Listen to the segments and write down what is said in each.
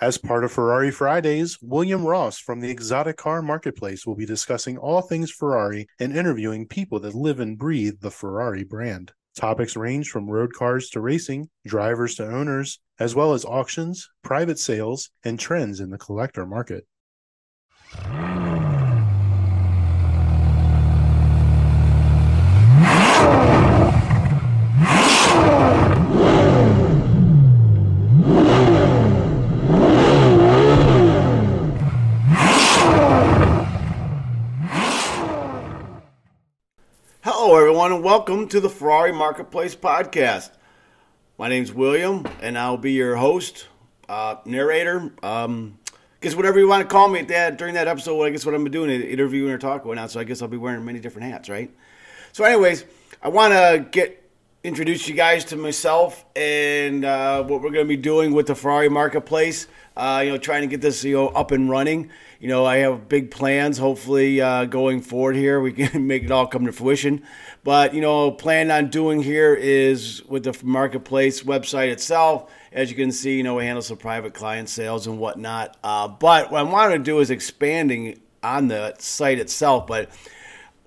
As part of Ferrari Fridays, William Ross from the Exotic Car Marketplace will be discussing all things Ferrari and interviewing people that live and breathe the Ferrari brand. Topics range from road cars to racing, drivers to owners, as well as auctions, private sales, and trends in the collector market. Hello, everyone, and welcome to the Ferrari Marketplace podcast. My name's William, and I'll be your host, uh, narrator. Um, guess whatever you want to call me that during that episode. I guess what I'm doing, interviewing or talking now. So I guess I'll be wearing many different hats, right? So, anyways, I want to get introduce you guys to myself and uh, what we're going to be doing with the Ferrari Marketplace. Uh, you know, trying to get this you know up and running. You know, I have big plans. Hopefully, uh, going forward here, we can make it all come to fruition. But you know, plan on doing here is with the marketplace website itself. As you can see, you know, we handle some private client sales and whatnot. Uh, but what I want to do is expanding on the site itself. But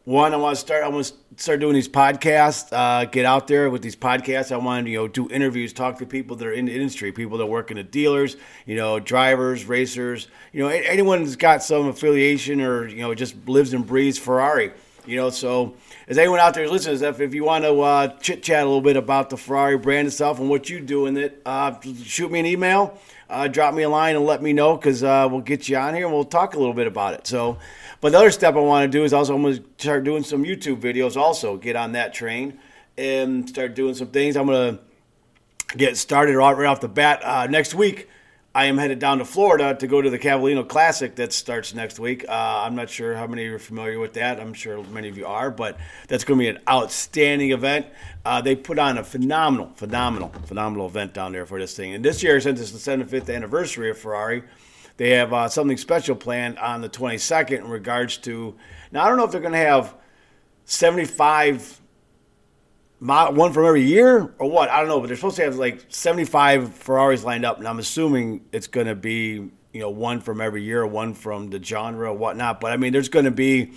one, I want to start. I want to start doing these podcasts. Uh, get out there with these podcasts. I want to you know do interviews, talk to people that are in the industry, people that work in the dealers, you know, drivers, racers, you know, anyone that's got some affiliation or you know just lives and breathes Ferrari. You know, so as anyone out there listening, if, if you want to uh, chit chat a little bit about the Ferrari brand itself and what you do in it, uh, shoot me an email, uh, drop me a line, and let me know because uh, we'll get you on here and we'll talk a little bit about it. So. But the other step I want to do is also I'm going to start doing some YouTube videos. Also, get on that train and start doing some things. I'm going to get started right, right off the bat uh, next week. I am headed down to Florida to go to the Cavallino Classic that starts next week. Uh, I'm not sure how many of you are familiar with that. I'm sure many of you are, but that's going to be an outstanding event. Uh, they put on a phenomenal, phenomenal, phenomenal event down there for this thing. And this year, since it's the 75th anniversary of Ferrari, they have uh, something special planned on the 22nd in regards to. Now, I don't know if they're going to have 75 one from every year or what. I don't know, but they're supposed to have like 75 Ferraris lined up, and I'm assuming it's going to be you know one from every year, one from the genre, or whatnot. But I mean, there's going to be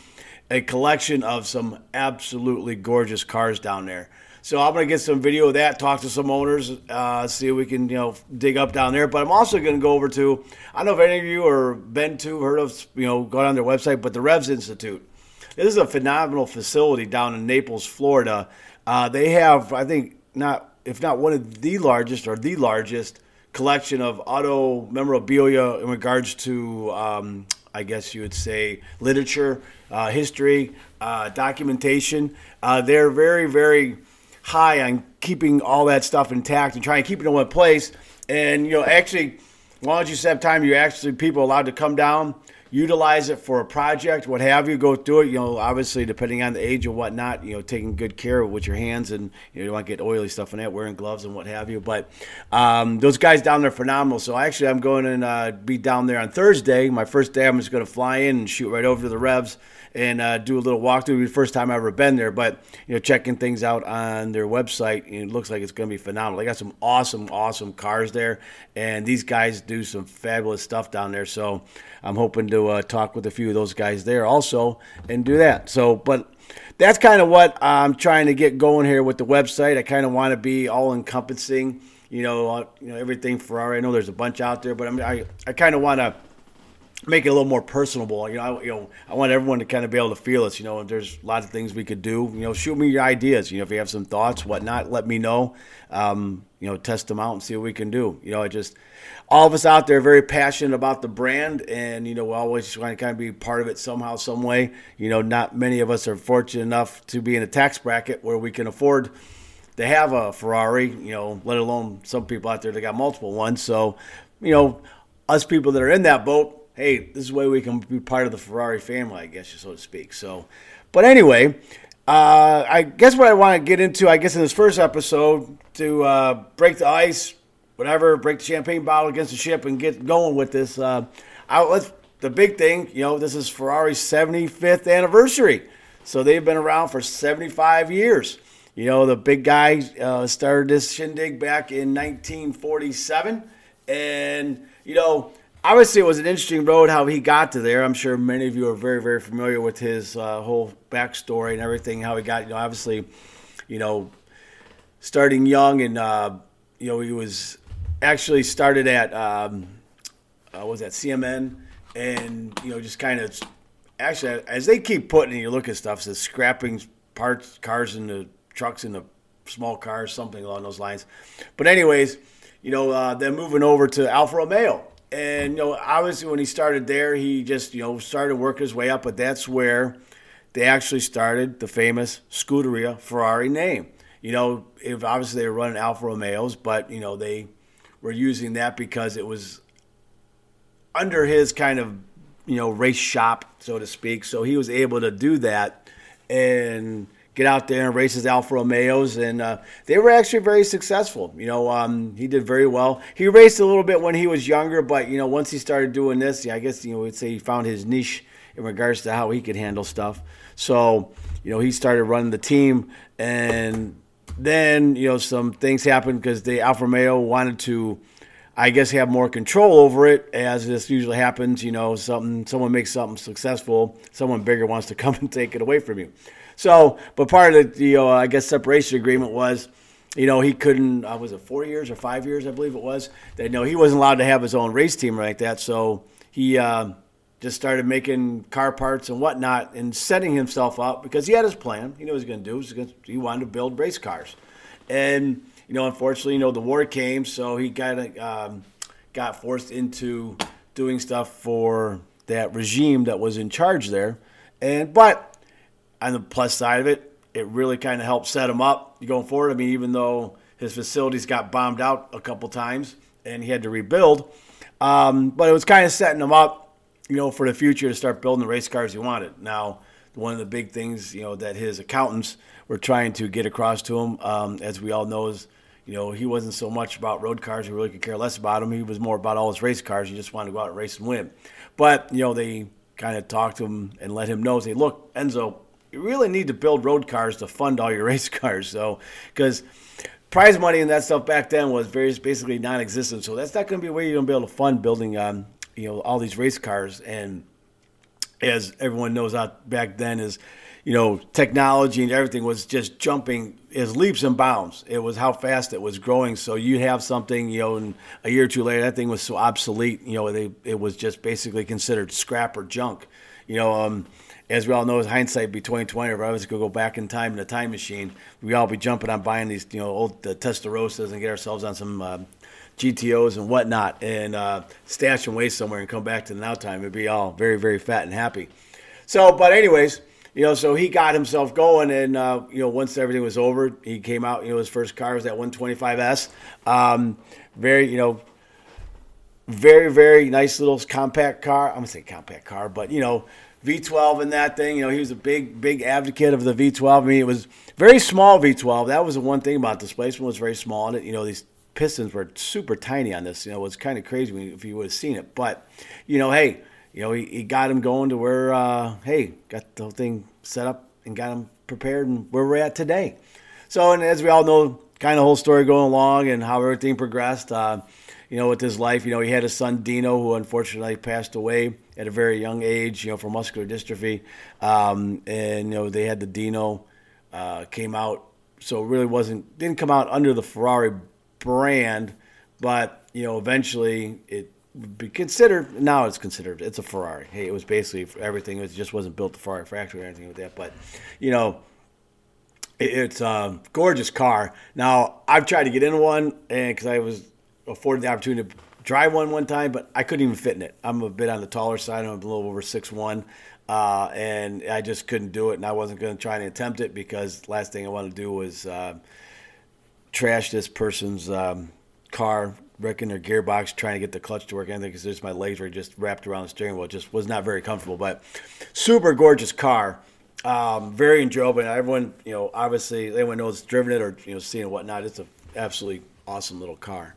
a collection of some absolutely gorgeous cars down there. So I'm gonna get some video of that, talk to some owners, uh, see if we can you know dig up down there. But I'm also gonna go over to I don't know if any of you are been to, heard of, you know, go on their website, but the Revs Institute. This is a phenomenal facility down in Naples, Florida. Uh, they have, I think, not if not one of the largest or the largest collection of auto memorabilia in regards to, um, I guess you would say, literature, uh, history, uh, documentation. Uh, they're very, very high on keeping all that stuff intact and trying to keep it in one place. And you know, actually, as long as you have time, you actually people allowed to come down, utilize it for a project, what have you, go through it. You know, obviously depending on the age or whatnot, you know, taking good care of with your hands and you, know, you don't want to get oily stuff in that, wearing gloves and what have you. But um, those guys down there phenomenal. So actually, I'm going to uh, be down there on Thursday. My first day, I'm just going to fly in and shoot right over to the Revs and uh, do a little walkthrough. The first time I've ever been there, but you know, checking things out on their website, it looks like it's going to be phenomenal. They got some awesome, awesome cars there, and these guys do some fabulous stuff down there. So I'm hoping to uh, talk with a few of those guys there also and do that. So, but that's kind of what I'm trying to get going here with the website. I kind of want to be all encompassing. You know, uh, you know everything Ferrari. I know there's a bunch out there, but I mean, I, I kind of want to make it a little more personable. You know, I, you know, I want everyone to kind of be able to feel us. You know, there's lots of things we could do. You know, shoot me your ideas. You know, if you have some thoughts, whatnot, let me know. Um, you know, test them out and see what we can do. You know, I just all of us out there are very passionate about the brand, and you know, we always want to kind of be part of it somehow, some way. You know, not many of us are fortunate enough to be in a tax bracket where we can afford to have a Ferrari. You know, let alone some people out there that got multiple ones. So, you know, us people that are in that boat hey, this is way we can be part of the Ferrari family, I guess, so to speak. So, but anyway, uh, I guess what I want to get into, I guess, in this first episode to uh, break the ice, whatever, break the champagne bottle against the ship and get going with this. Uh, I, the big thing, you know, this is Ferrari's 75th anniversary. So they've been around for 75 years. You know, the big guy uh, started this shindig back in 1947. And you know, obviously it was an interesting road how he got to there. I'm sure many of you are very, very familiar with his uh, whole backstory and everything, how he got, you know, obviously, you know, starting young and, uh, you know, he was actually started at, um, uh, was that CMN and, you know, just kind of, actually, as they keep putting, you look at stuff, says scrapping parts, cars into trucks into small cars, something along those lines. But anyways, you know, uh, then moving over to Alfa Romeo. And, you know, obviously when he started there, he just, you know, started to work his way up. But that's where they actually started the famous Scuderia Ferrari name. You know, if obviously they were running Alfa Romeos, but, you know, they were using that because it was under his kind of, you know, race shop, so to speak. So he was able to do that. And, get out there and race his Alfa Romeos, and uh, they were actually very successful. You know, um, he did very well. He raced a little bit when he was younger, but you know, once he started doing this, yeah, I guess you know, we'd say he found his niche in regards to how he could handle stuff. So, you know, he started running the team, and then you know, some things happened because the Alfa Romeo wanted to. I guess have more control over it, as this usually happens. You know, something someone makes something successful, someone bigger wants to come and take it away from you. So, but part of the, the uh, I guess, separation agreement was, you know, he couldn't. Uh, was it four years or five years? I believe it was. That you know he wasn't allowed to have his own race team like that. So he uh, just started making car parts and whatnot and setting himself up because he had his plan. He knew what he was going to do. He wanted to build race cars, and you know, unfortunately, you know, the war came, so he got um, got forced into doing stuff for that regime that was in charge there. And but on the plus side of it, it really kind of helped set him up going forward. I mean, even though his facilities got bombed out a couple times and he had to rebuild, um, but it was kind of setting him up, you know, for the future to start building the race cars he wanted. Now, one of the big things, you know, that his accountants were trying to get across to him, um, as we all know, is you know, he wasn't so much about road cars. He really could care less about them. He was more about all his race cars. He just wanted to go out and race and win. But, you know, they kind of talked to him and let him know, say, look, Enzo, you really need to build road cars to fund all your race cars. So, because prize money and that stuff back then was very basically non-existent. So that's not going to be a way you're going to be able to fund building, um, you know, all these race cars. And as everyone knows out back then is, you know, technology and everything was just jumping as leaps and bounds. It was how fast it was growing. So you have something, you know, and a year or two later, that thing was so obsolete. You know, they, it was just basically considered scrap or junk. You know, um, as we all know, hindsight be twenty twenty. If I was going to go back in time in a time machine, we all be jumping on buying these, you know, old uh, and get ourselves on some uh, GTOs and whatnot, and uh, stash them away somewhere and come back to the now time. It'd be all very, very fat and happy. So, but anyways, you know, so he got himself going, and uh, you know, once everything was over, he came out. You know, his first car was that 125S. Um, very, you know, very, very nice little compact car. I'm gonna say compact car, but you know V12 in that thing. You know, he was a big, big advocate of the V12. I mean, it was very small V12. That was the one thing about displacement was very small. And it, you know, these pistons were super tiny on this. You know, it was kind of crazy if you would have seen it. But, you know, hey, you know, he, he got him going to where, uh, hey, got the whole thing set up and got him prepared and where we're at today. So, and as we all know, kind of whole story going along and how everything progressed. Uh, you know, with his life. You know, he had a son Dino, who unfortunately passed away at a very young age. You know, from muscular dystrophy, um, and you know they had the Dino uh, came out. So it really wasn't didn't come out under the Ferrari brand, but you know eventually it be considered now it's considered it's a Ferrari. Hey, it was basically everything. It just wasn't built the Ferrari factory or anything like that. But you know, it's a gorgeous car. Now I've tried to get in one, and because I was afforded the opportunity to drive one one time, but I couldn't even fit in it. I'm a bit on the taller side. I'm a little over six one, uh, and I just couldn't do it. And I wasn't going to try and attempt it because last thing I wanted to do was uh, trash this person's um, car, wrecking their gearbox, trying to get the clutch to work. Anything because just my legs were just wrapped around the steering wheel. It just was not very comfortable. But super gorgeous car. Um, very enjoyable. And everyone, you know, obviously anyone knows driven it or you know seen it whatnot. It's an absolutely awesome little car.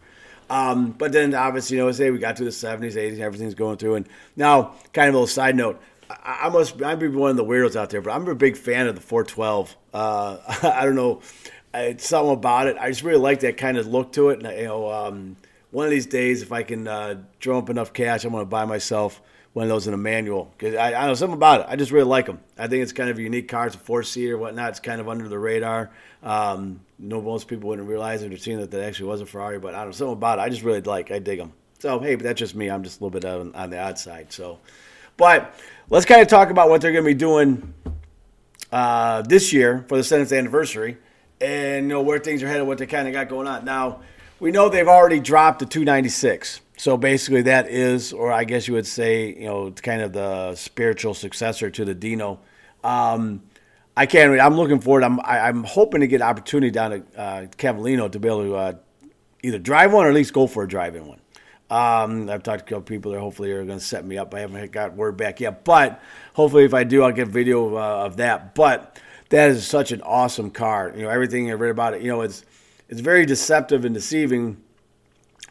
Um, but then obviously, you know, say we got to the 70s, 80s, everything's going through. And now, kind of a little side note, I, I must I'd be one of the weirdos out there, but I'm a big fan of the 412. Uh, I don't know, it's something about it. I just really like that kind of look to it. And, you know, um, one of these days, if I can uh, drum up enough cash, I'm going to buy myself one of those in a manual because I, I know something about it. I just really like them. I think it's kind of a unique car. It's a four seater, whatnot. It's kind of under the radar. Um, no, most people wouldn't realize it or seeing that that actually was a Ferrari, but I don't know something about it. I just really like. I dig them. So hey, but that's just me. I'm just a little bit on, on the odd side. So, but let's kind of talk about what they're going to be doing uh, this year for the 70th anniversary, and you know where things are headed, what they kind of got going on. Now, we know they've already dropped the 296. So basically, that is, or I guess you would say, you know, it's kind of the spiritual successor to the Dino. Um, I can't. I'm looking forward. I'm. I, am i am hoping to get an opportunity down to uh, Cavallino to be able to uh, either drive one or at least go for a drive-in one. Um, I've talked to a couple people that hopefully are going to set me up. I haven't got word back yet, but hopefully, if I do, I'll get video uh, of that. But that is such an awesome car. You know, everything I read about it. You know, it's it's very deceptive and deceiving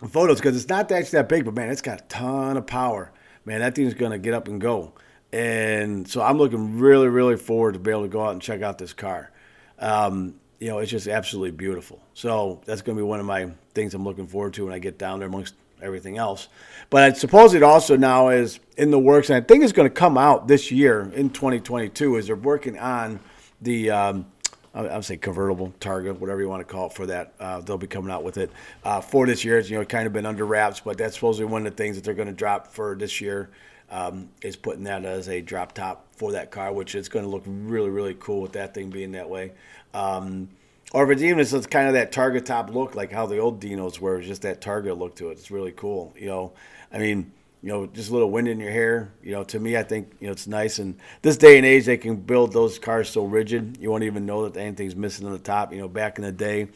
photos because it's not actually that big, but man, it's got a ton of power. Man, that thing's going to get up and go. And so I'm looking really, really forward to be able to go out and check out this car. Um, you know, it's just absolutely beautiful. So that's going to be one of my things I'm looking forward to when I get down there amongst everything else. But I suppose it also now is in the works, and I think it's going to come out this year in 2022. Is they're working on the um, I would say convertible Targa, whatever you want to call it for that. Uh, they'll be coming out with it uh, for this year. It's you know kind of been under wraps, but that's supposedly one of the things that they're going to drop for this year. Um, is putting that as a drop top for that car, which is going to look really really cool with that thing being that way. Um, or if it's even it's kind of that Targa top look, like how the old Dinos were, just that Targa look to it. It's really cool. You know, I mean, you know, just a little wind in your hair. You know, to me, I think you know it's nice. And this day and age, they can build those cars so rigid, you won't even know that anything's missing on the top. You know, back in the day,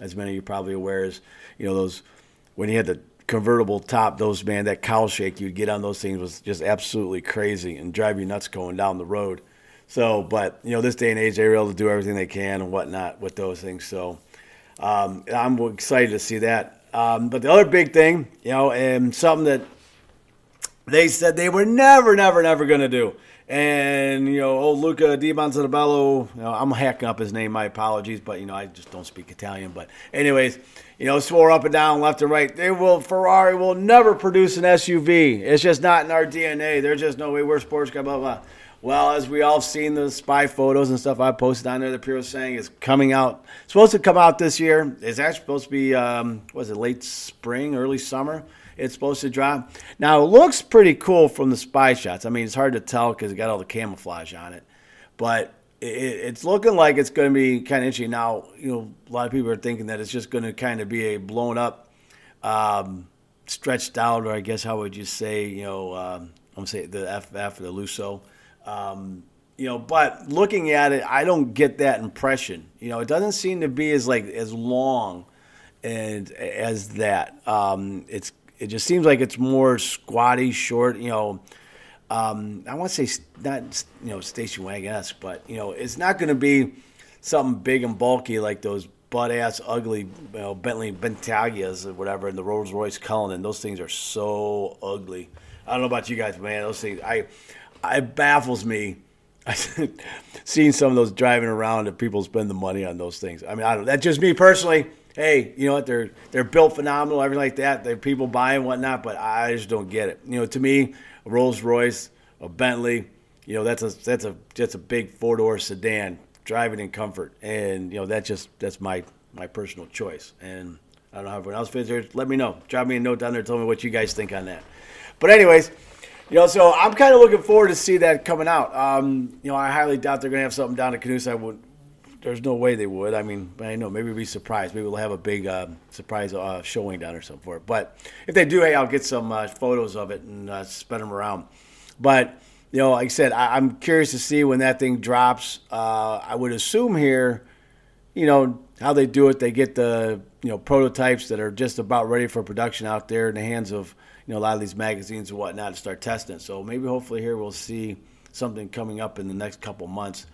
as many of you probably aware, is you know those when you had the convertible top, those man, that cowl shake you'd get on those things was just absolutely crazy and drive you nuts going down the road. So, but you know, this day and age, they're able to do everything they can and whatnot with those things. So, um, I'm excited to see that. Um, but the other big thing, you know, and something that they said they were never, never, never going to do. And, you know, old Luca Di Montebello, you know, I'm hacking up his name, my apologies, but, you know, I just don't speak Italian. But, anyways, you know, swore up and down, left and right. They will, Ferrari will never produce an SUV. It's just not in our DNA. There's just no way we're sports car, blah, blah. Well, as we all've seen the spy photos and stuff I posted on there, the people saying is coming out. supposed to come out this year. It's actually supposed to be, um, was it late spring, early summer? It's supposed to drop. Now it looks pretty cool from the spy shots. I mean, it's hard to tell because it got all the camouflage on it, but it, it's looking like it's going to be kind of interesting. Now, you know, a lot of people are thinking that it's just going to kind of be a blown up, um, stretched out, or I guess how would you say, you know, um, I'm say the FF, the Lusso. Um, you know, but looking at it, I don't get that impression. You know, it doesn't seem to be as like as long and as that. Um, it's it just seems like it's more squatty, short. You know, um, I want to say not you know station wagon esque, but you know it's not going to be something big and bulky like those butt ass ugly you know, Bentley Bentaglias or whatever, and the Rolls Royce Cullinan. Those things are so ugly. I don't know about you guys, but man, those things I it baffles me. seeing some of those driving around and people spend the money on those things. I mean, I don't. That's just me personally hey, you know what? They're they're built phenomenal, everything like that. They're people buying whatnot, but I just don't get it. You know, to me, a Rolls Royce, a Bentley, you know, that's a that's a that's a big four door sedan driving in comfort, and you know that's just that's my my personal choice. And I don't know how everyone else feels. Let me know. Drop me a note down there. Tell me what you guys think on that. But anyways. You know, so I'm kind of looking forward to see that coming out. Um, you know, I highly doubt they're going to have something down at Canusa. I would there's no way they would. I mean, I know maybe we'll be surprised. Maybe we'll have a big uh, surprise uh, showing down or something for it. But if they do, hey, I'll get some uh, photos of it and uh, spread them around. But you know, like I said, I- am curious to see when that thing drops. Uh, I would assume here, you know, how they do it. They get the you know prototypes that are just about ready for production out there in the hands of you know a lot of these magazines and whatnot to start testing. So maybe hopefully here we'll see something coming up in the next couple months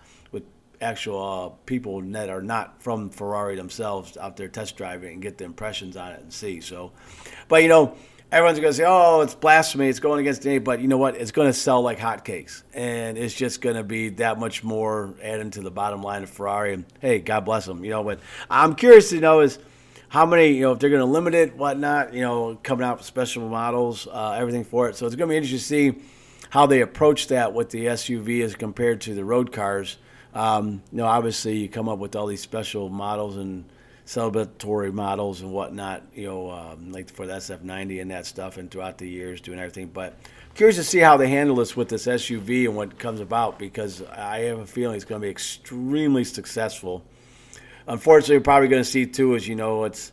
actual uh, people that are not from Ferrari themselves out there test driving and get the impressions on it and see. So, but you know, everyone's going to say, "Oh, it's blasphemy! It's going against me." But you know what? It's going to sell like hotcakes, and it's just going to be that much more adding to the bottom line of Ferrari. And hey, God bless them. You know, but I'm curious to know is how many, you know, if they're going to limit it, whatnot, you know, coming out with special models, uh, everything for it. So it's going to be interesting to see how they approach that with the SUV as compared to the road cars. Um, you know, obviously you come up with all these special models and celebratory models and whatnot, you know, um, like for the SF90 and that stuff, and throughout the years doing everything. But curious to see how they handle this with this SUV and what comes about because I have a feeling it's going to be extremely successful. Unfortunately, we're probably going to see too, as you know, it's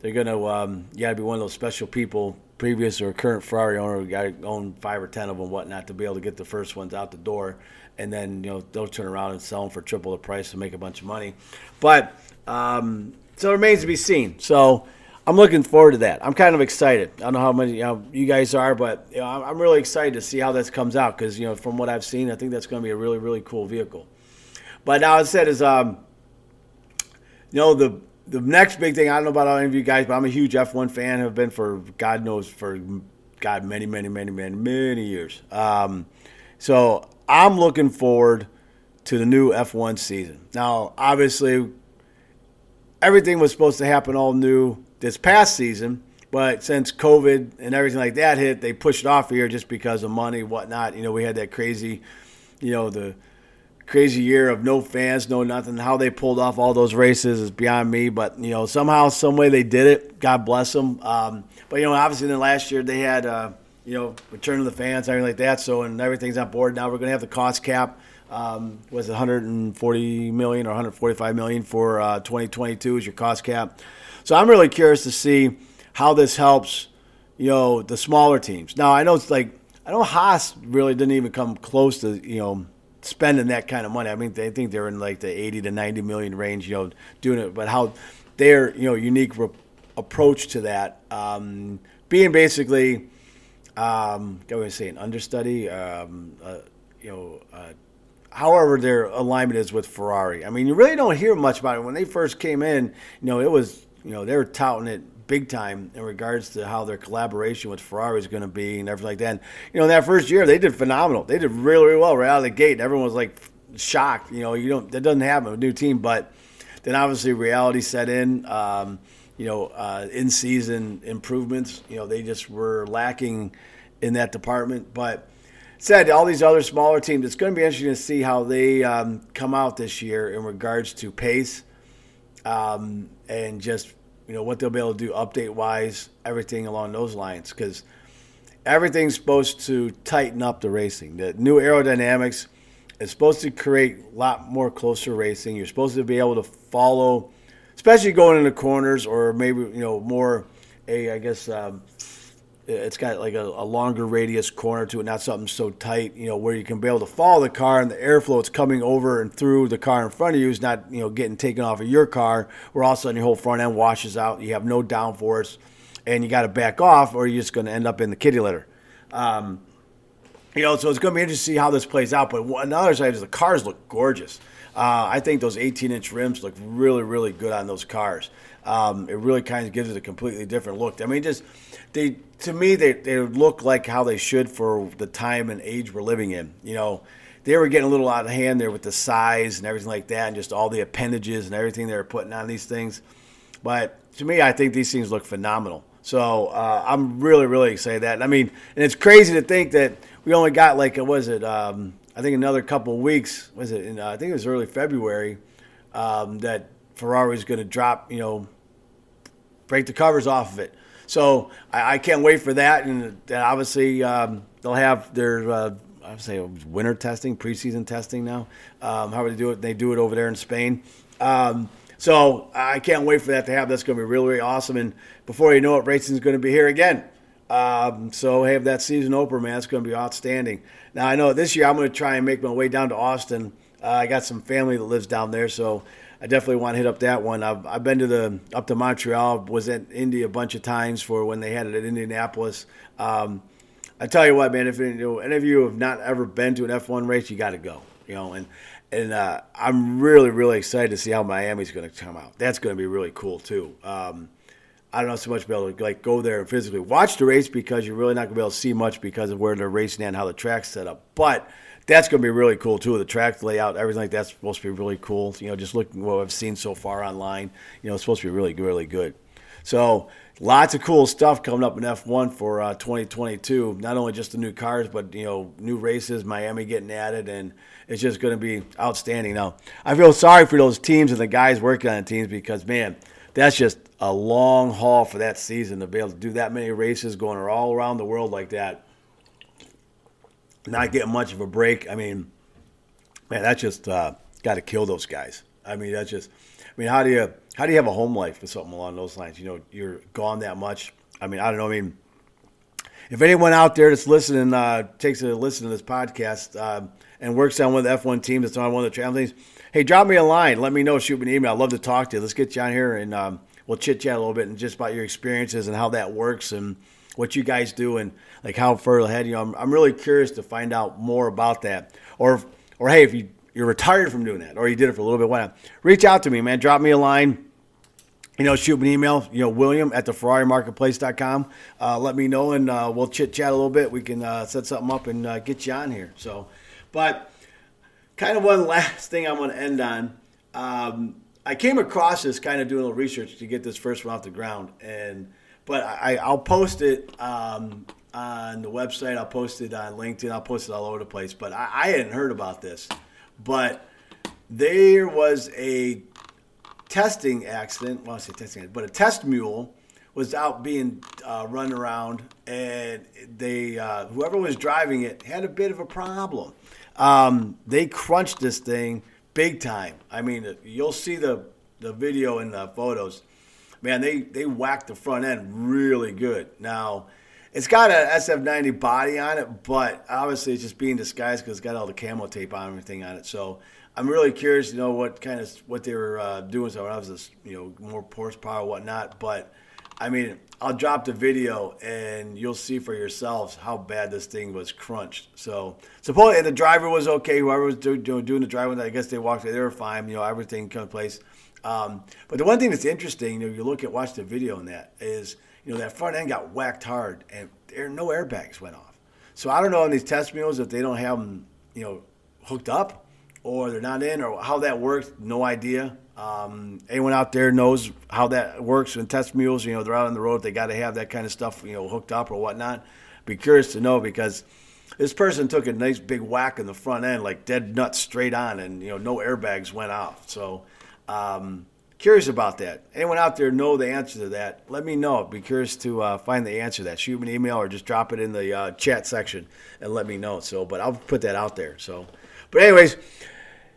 they're going to um, you got to be one of those special people, previous or current Ferrari owner, got to own five or ten of them, whatnot, to be able to get the first ones out the door, and then you know they'll turn around and sell them for triple the price and make a bunch of money. But um, so it remains to be seen. So I'm looking forward to that. I'm kind of excited. I don't know how many you, know, you guys are, but you know, I'm really excited to see how this comes out because you know from what I've seen, I think that's going to be a really really cool vehicle. But now I said is um, you know the the next big thing. I don't know about any of you guys, but I'm a huge F1 fan. Have been for God knows for God many many many many many years. Um, so I'm looking forward to the new F1 season. Now, obviously, everything was supposed to happen all new this past season, but since COVID and everything like that hit, they pushed it off here just because of money, whatnot. You know, we had that crazy, you know, the crazy year of no fans, no nothing. How they pulled off all those races is beyond me, but you know, somehow, some way they did it. God bless them. Um, but you know, obviously, then last year they had, uh, you know, return of the fans, everything like that. So, and everything's on board now. We're going to have the cost cap um, was 140 million or 145 million for uh, 2022 is your cost cap. So I'm really curious to see how this helps, you know, the smaller teams. Now I know it's like I know Haas really didn't even come close to you know spending that kind of money. I mean they think they're in like the 80 to 90 million range, you know, doing it. But how their you know unique re- approach to that, um, being basically, um, I say, an understudy, um, uh, you know. Uh, however their alignment is with Ferrari. I mean, you really don't hear much about it. When they first came in, you know, it was, you know, they were touting it big time in regards to how their collaboration with Ferrari is going to be and everything like that. And, you know, that first year they did phenomenal. They did really, really well right out of the gate. Everyone was like shocked. You know, you don't that doesn't happen with a new team, but then obviously reality set in. Um, you know, uh, in season improvements. You know, they just were lacking in that department, but said, all these other smaller teams, it's going to be interesting to see how they um, come out this year in regards to pace um, and just you know what they'll be able to do update wise, everything along those lines. Because everything's supposed to tighten up the racing. The new aerodynamics is supposed to create a lot more closer racing. You're supposed to be able to follow, especially going into corners or maybe you know more a I guess. Um, it's got like a, a, longer radius corner to it, not something so tight, you know, where you can be able to follow the car and the airflow that's coming over and through the car in front of you is not, you know, getting taken off of your car, where all of a sudden your whole front end washes out, you have no downforce, and you got to back off, or you're just going to end up in the kitty litter. Um, you know, so it's going to be interesting to see how this plays out. But another side is the cars look gorgeous. Uh, I think those 18 inch rims look really, really good on those cars. Um, it really kind of gives it a completely different look. I mean, just they to me they, they look like how they should for the time and age we're living in. You know, they were getting a little out of hand there with the size and everything like that, and just all the appendages and everything they were putting on these things. But to me, I think these things look phenomenal. So uh, I'm really, really excited that. I mean, and it's crazy to think that we only got like, what was it? Um, I think another couple weeks. Was it? In, uh, I think it was early February um, that Ferrari's going to drop. You know, break the covers off of it. So I, I can't wait for that, and obviously um, they'll have their uh, I would say winter testing, preseason testing now. Um, how would they do it? They do it over there in Spain. Um, so I can't wait for that to happen. That's going to be really, really awesome. And before you know it, racing is going to be here again. Um, so have that season opener, man. It's going to be outstanding. Now I know this year I'm going to try and make my way down to Austin. Uh, I got some family that lives down there, so I definitely want to hit up that one. I've, I've been to the up to Montreal, was in Indy a bunch of times for when they had it at Indianapolis. Um, I tell you what, man, if know, any of you have not ever been to an F1 race, you got to go. You know, and and uh, I'm really really excited to see how Miami's going to come out. That's going to be really cool too. Um, I don't know so much be able to like go there and physically watch the race because you're really not going to be able to see much because of where they're racing and how the track's set up. But that's going to be really cool too. The track layout, everything like that's supposed to be really cool. You know, just looking what I've seen so far online, you know, it's supposed to be really, really good. So lots of cool stuff coming up in F1 for uh, 2022. Not only just the new cars, but you know, new races, Miami getting added, and it's just going to be outstanding. Now, I feel sorry for those teams and the guys working on the teams because man, that's just a long haul for that season to be able to do that many races, going all around the world like that, not getting much of a break. I mean, man, that's just uh, got to kill those guys. I mean, that's just. I mean, how do you how do you have a home life or something along those lines? You know, you're gone that much. I mean, I don't know. I mean, if anyone out there that's listening uh, takes a listen to this podcast uh, and works on one of the F1 teams that's on one of the travel hey, drop me a line. Let me know. Shoot me an email. I'd love to talk to you. Let's get you on here and um, we'll chit chat a little bit and just about your experiences and how that works and what you guys do and like how far ahead you know. I'm, I'm really curious to find out more about that. Or, or hey, if you you're retired from doing that or you did it for a little bit, why not? Reach out to me, man. Drop me a line you know, shoot me an email, you know, William at the FerrariMarketplace.com. Uh, let me know and uh, we'll chit chat a little bit. We can uh, set something up and uh, get you on here. So, but kind of one last thing I want to end on. Um, I came across this kind of doing a little research to get this first one off the ground, and but I, I'll post it um, on the website. I'll post it on LinkedIn. I'll post it all over the place. But I, I hadn't heard about this, but there was a testing accident. Well, I say testing, but a test mule was out being uh, run around, and they uh, whoever was driving it had a bit of a problem. Um, they crunched this thing big time. I mean, you'll see the the video and the photos. Man, they they whacked the front end really good. Now. It's got a SF90 body on it, but obviously it's just being disguised because it's got all the camo tape on everything on it. So I'm really curious to know what kind of what they were uh, doing. So I was you know more horsepower, whatnot. But I mean, I'll drop the video and you'll see for yourselves how bad this thing was crunched. So supposedly the driver was okay. Whoever was do, do, doing the driving, I guess they walked. They were fine. You know, everything came in place. Um, but the one thing that's interesting, you know, you look at watch the video on that is, you know, that front end got whacked hard and there no airbags went off. So I don't know on these test mules if they don't have them, you know, hooked up or they're not in, or how that works, no idea. Um, anyone out there knows how that works when test mules? You know, they're out on the road, they got to have that kind of stuff, you know, hooked up or whatnot. Be curious to know because this person took a nice big whack in the front end, like dead nuts straight on, and you know, no airbags went off. So, um, curious about that. Anyone out there know the answer to that? Let me know. Be curious to uh, find the answer to that. Shoot me an email or just drop it in the uh, chat section and let me know. So, but I'll put that out there. So, but anyways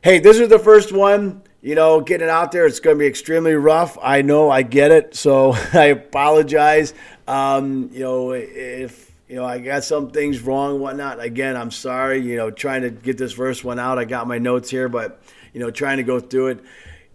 hey, this is the first one. You know, getting it out there, it's going to be extremely rough. I know, I get it. So I apologize. Um, you know, if you know I got some things wrong, whatnot. Again, I'm sorry. You know, trying to get this first one out. I got my notes here, but you know, trying to go through it.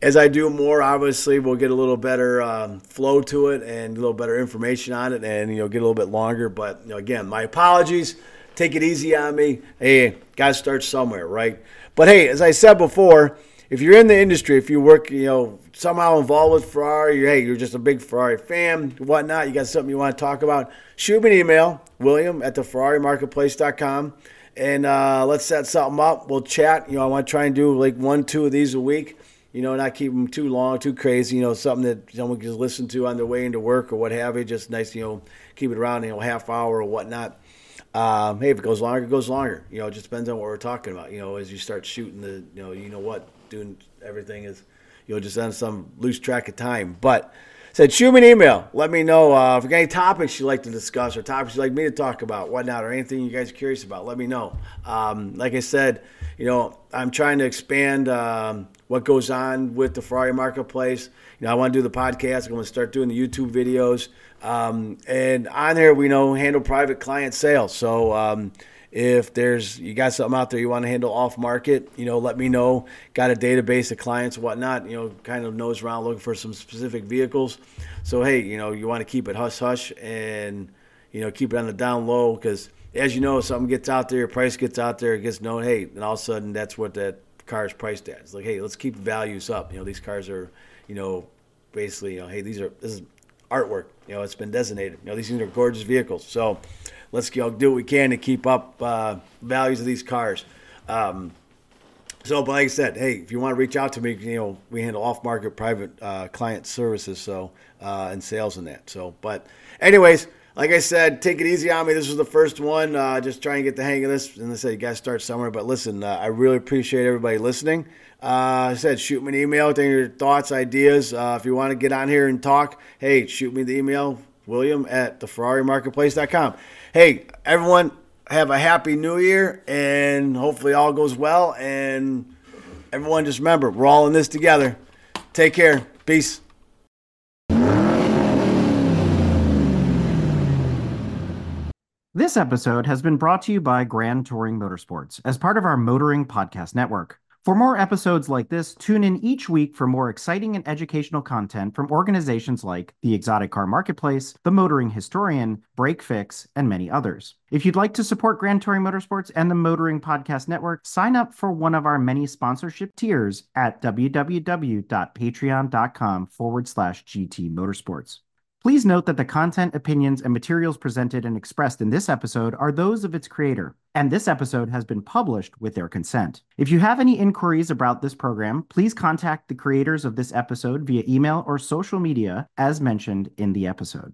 As I do more, obviously, we'll get a little better um, flow to it and a little better information on it, and you know, get a little bit longer. But you know, again, my apologies. Take it easy on me. Hey, got to start somewhere, right? But hey, as I said before, if you're in the industry, if you work, you know, somehow involved with Ferrari, hey, you're just a big Ferrari fan, whatnot, you got something you want to talk about, shoot me an email, William at the FerrariMarketplace.com, and uh, let's set something up. We'll chat. You know, I want to try and do like one, two of these a week. You know, not keep them too long, too crazy. You know, something that someone can just listen to on their way into work or what have you. Just nice, you know, keep it around, you know, half hour or whatnot. Um, hey, if it goes longer, it goes longer. You know, it just depends on what we're talking about. You know, as you start shooting the, you know, you know what, doing everything is, you know, just on some loose track of time. But said, shoot me an email. Let me know uh, if you got any topics you'd like to discuss or topics you'd like me to talk about, whatnot, or anything you guys are curious about. Let me know. Um, like I said, you know, I'm trying to expand um, what goes on with the Ferrari marketplace. You know, I want to do the podcast. I'm going to start doing the YouTube videos. Um, and on there, we know handle private client sales. So um, if there's you got something out there you want to handle off market, you know, let me know. Got a database of clients, whatnot. You know, kind of nose around looking for some specific vehicles. So hey, you know, you want to keep it hush hush and you know keep it on the down low because as you know, something gets out there, price gets out there, it gets known. Hey, and all of a sudden that's what that car is priced at. It's like, hey, let's keep values up. You know, these cars are, you know, basically, you know, hey, these are this is artwork. You know, it's been designated. You know, these things are gorgeous vehicles. So let's you know, do what we can to keep up uh, values of these cars. Um, So, but like I said, hey, if you want to reach out to me, you know, we handle off-market private uh, client services, so uh, and sales and that. So, but anyways, like I said, take it easy on me. This was the first one. Uh, just try and get the hang of this. And I said, you got to start somewhere. But listen, uh, I really appreciate everybody listening. Uh, I said, shoot me an email with any your thoughts, ideas. Uh, if you want to get on here and talk, hey, shoot me the email, William at theferrarimarketplace.com. Hey, everyone, have a happy new year and hopefully all goes well. And everyone, just remember, we're all in this together. Take care. Peace. This episode has been brought to you by Grand Touring Motorsports as part of our Motoring Podcast Network. For more episodes like this, tune in each week for more exciting and educational content from organizations like the Exotic Car Marketplace, the Motoring Historian, Brake Fix, and many others. If you'd like to support Grand Touring Motorsports and the Motoring Podcast Network, sign up for one of our many sponsorship tiers at www.patreon.com forward slash GT Motorsports. Please note that the content, opinions, and materials presented and expressed in this episode are those of its creator, and this episode has been published with their consent. If you have any inquiries about this program, please contact the creators of this episode via email or social media as mentioned in the episode.